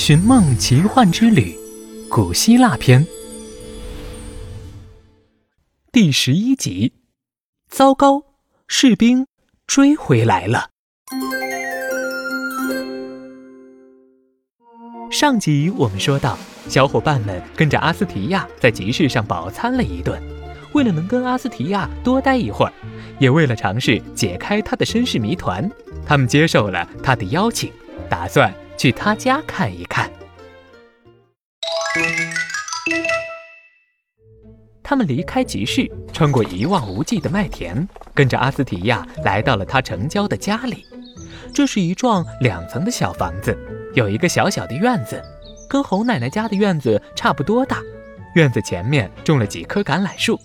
寻梦奇幻之旅》古希腊篇第十一集。糟糕，士兵追回来了。上集我们说到，小伙伴们跟着阿斯提亚在集市上饱餐了一顿，为了能跟阿斯提亚多待一会儿，也为了尝试解开他的身世谜团，他们接受了他的邀请，打算。去他家看一看。他们离开集市，穿过一望无际的麦田，跟着阿斯提亚来到了他城郊的家里。这是一幢两层的小房子，有一个小小的院子，跟侯奶奶家的院子差不多大。院子前面种了几棵橄榄树，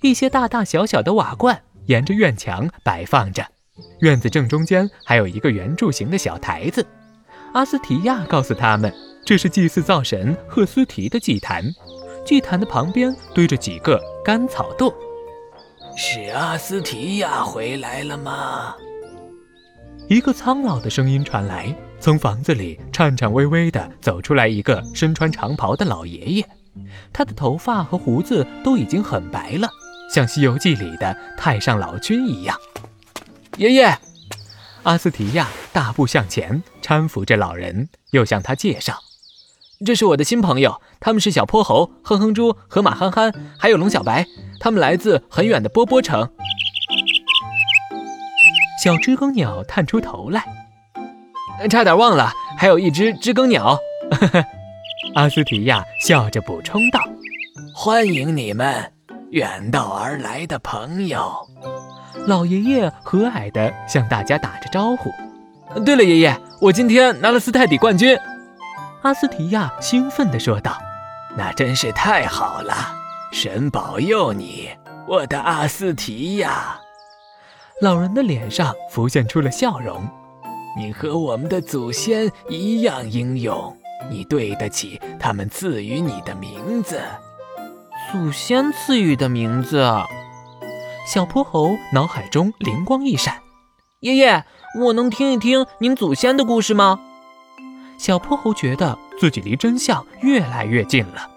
一些大大小小的瓦罐沿着院墙摆放着。院子正中间还有一个圆柱形的小台子。阿斯提亚告诉他们，这是祭祀灶神赫斯提的祭坛。祭坛的旁边堆着几个干草垛。是阿斯提亚回来了吗？一个苍老的声音传来。从房子里颤颤巍巍地走出来一个身穿长袍的老爷爷，他的头发和胡子都已经很白了，像《西游记》里的太上老君一样。爷爷。阿斯提亚大步向前，搀扶着老人，又向他介绍：“这是我的新朋友，他们是小泼猴哼哼猪和马憨憨，还有龙小白。他们来自很远的波波城。”小知更鸟探出头来：“差点忘了，还有一只知更鸟。”阿斯提亚笑着补充道：“欢迎你们，远道而来的朋友。”老爷爷和蔼地向大家打着招呼。对了，爷爷，我今天拿了斯泰底冠军。阿斯提亚兴奋地说道：“那真是太好了，神保佑你，我的阿斯提亚。”老人的脸上浮现出了笑容。你和我们的祖先一样英勇，你对得起他们赐予你的名字。祖先赐予的名字。小泼猴脑海中灵光一闪：“爷爷，我能听一听您祖先的故事吗？”小泼猴觉得自己离真相越来越近了。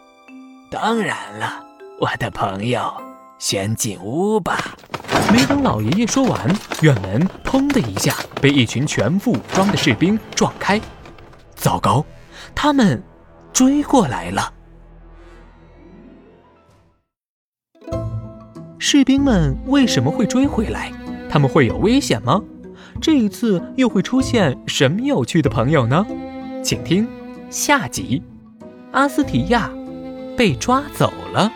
当然了，我的朋友，先进屋吧。没等老爷爷说完，院门砰的一下被一群全副武装的士兵撞开。糟糕，他们追过来了！士兵们为什么会追回来？他们会有危险吗？这一次又会出现什么有趣的朋友呢？请听下集：阿斯提亚被抓走了。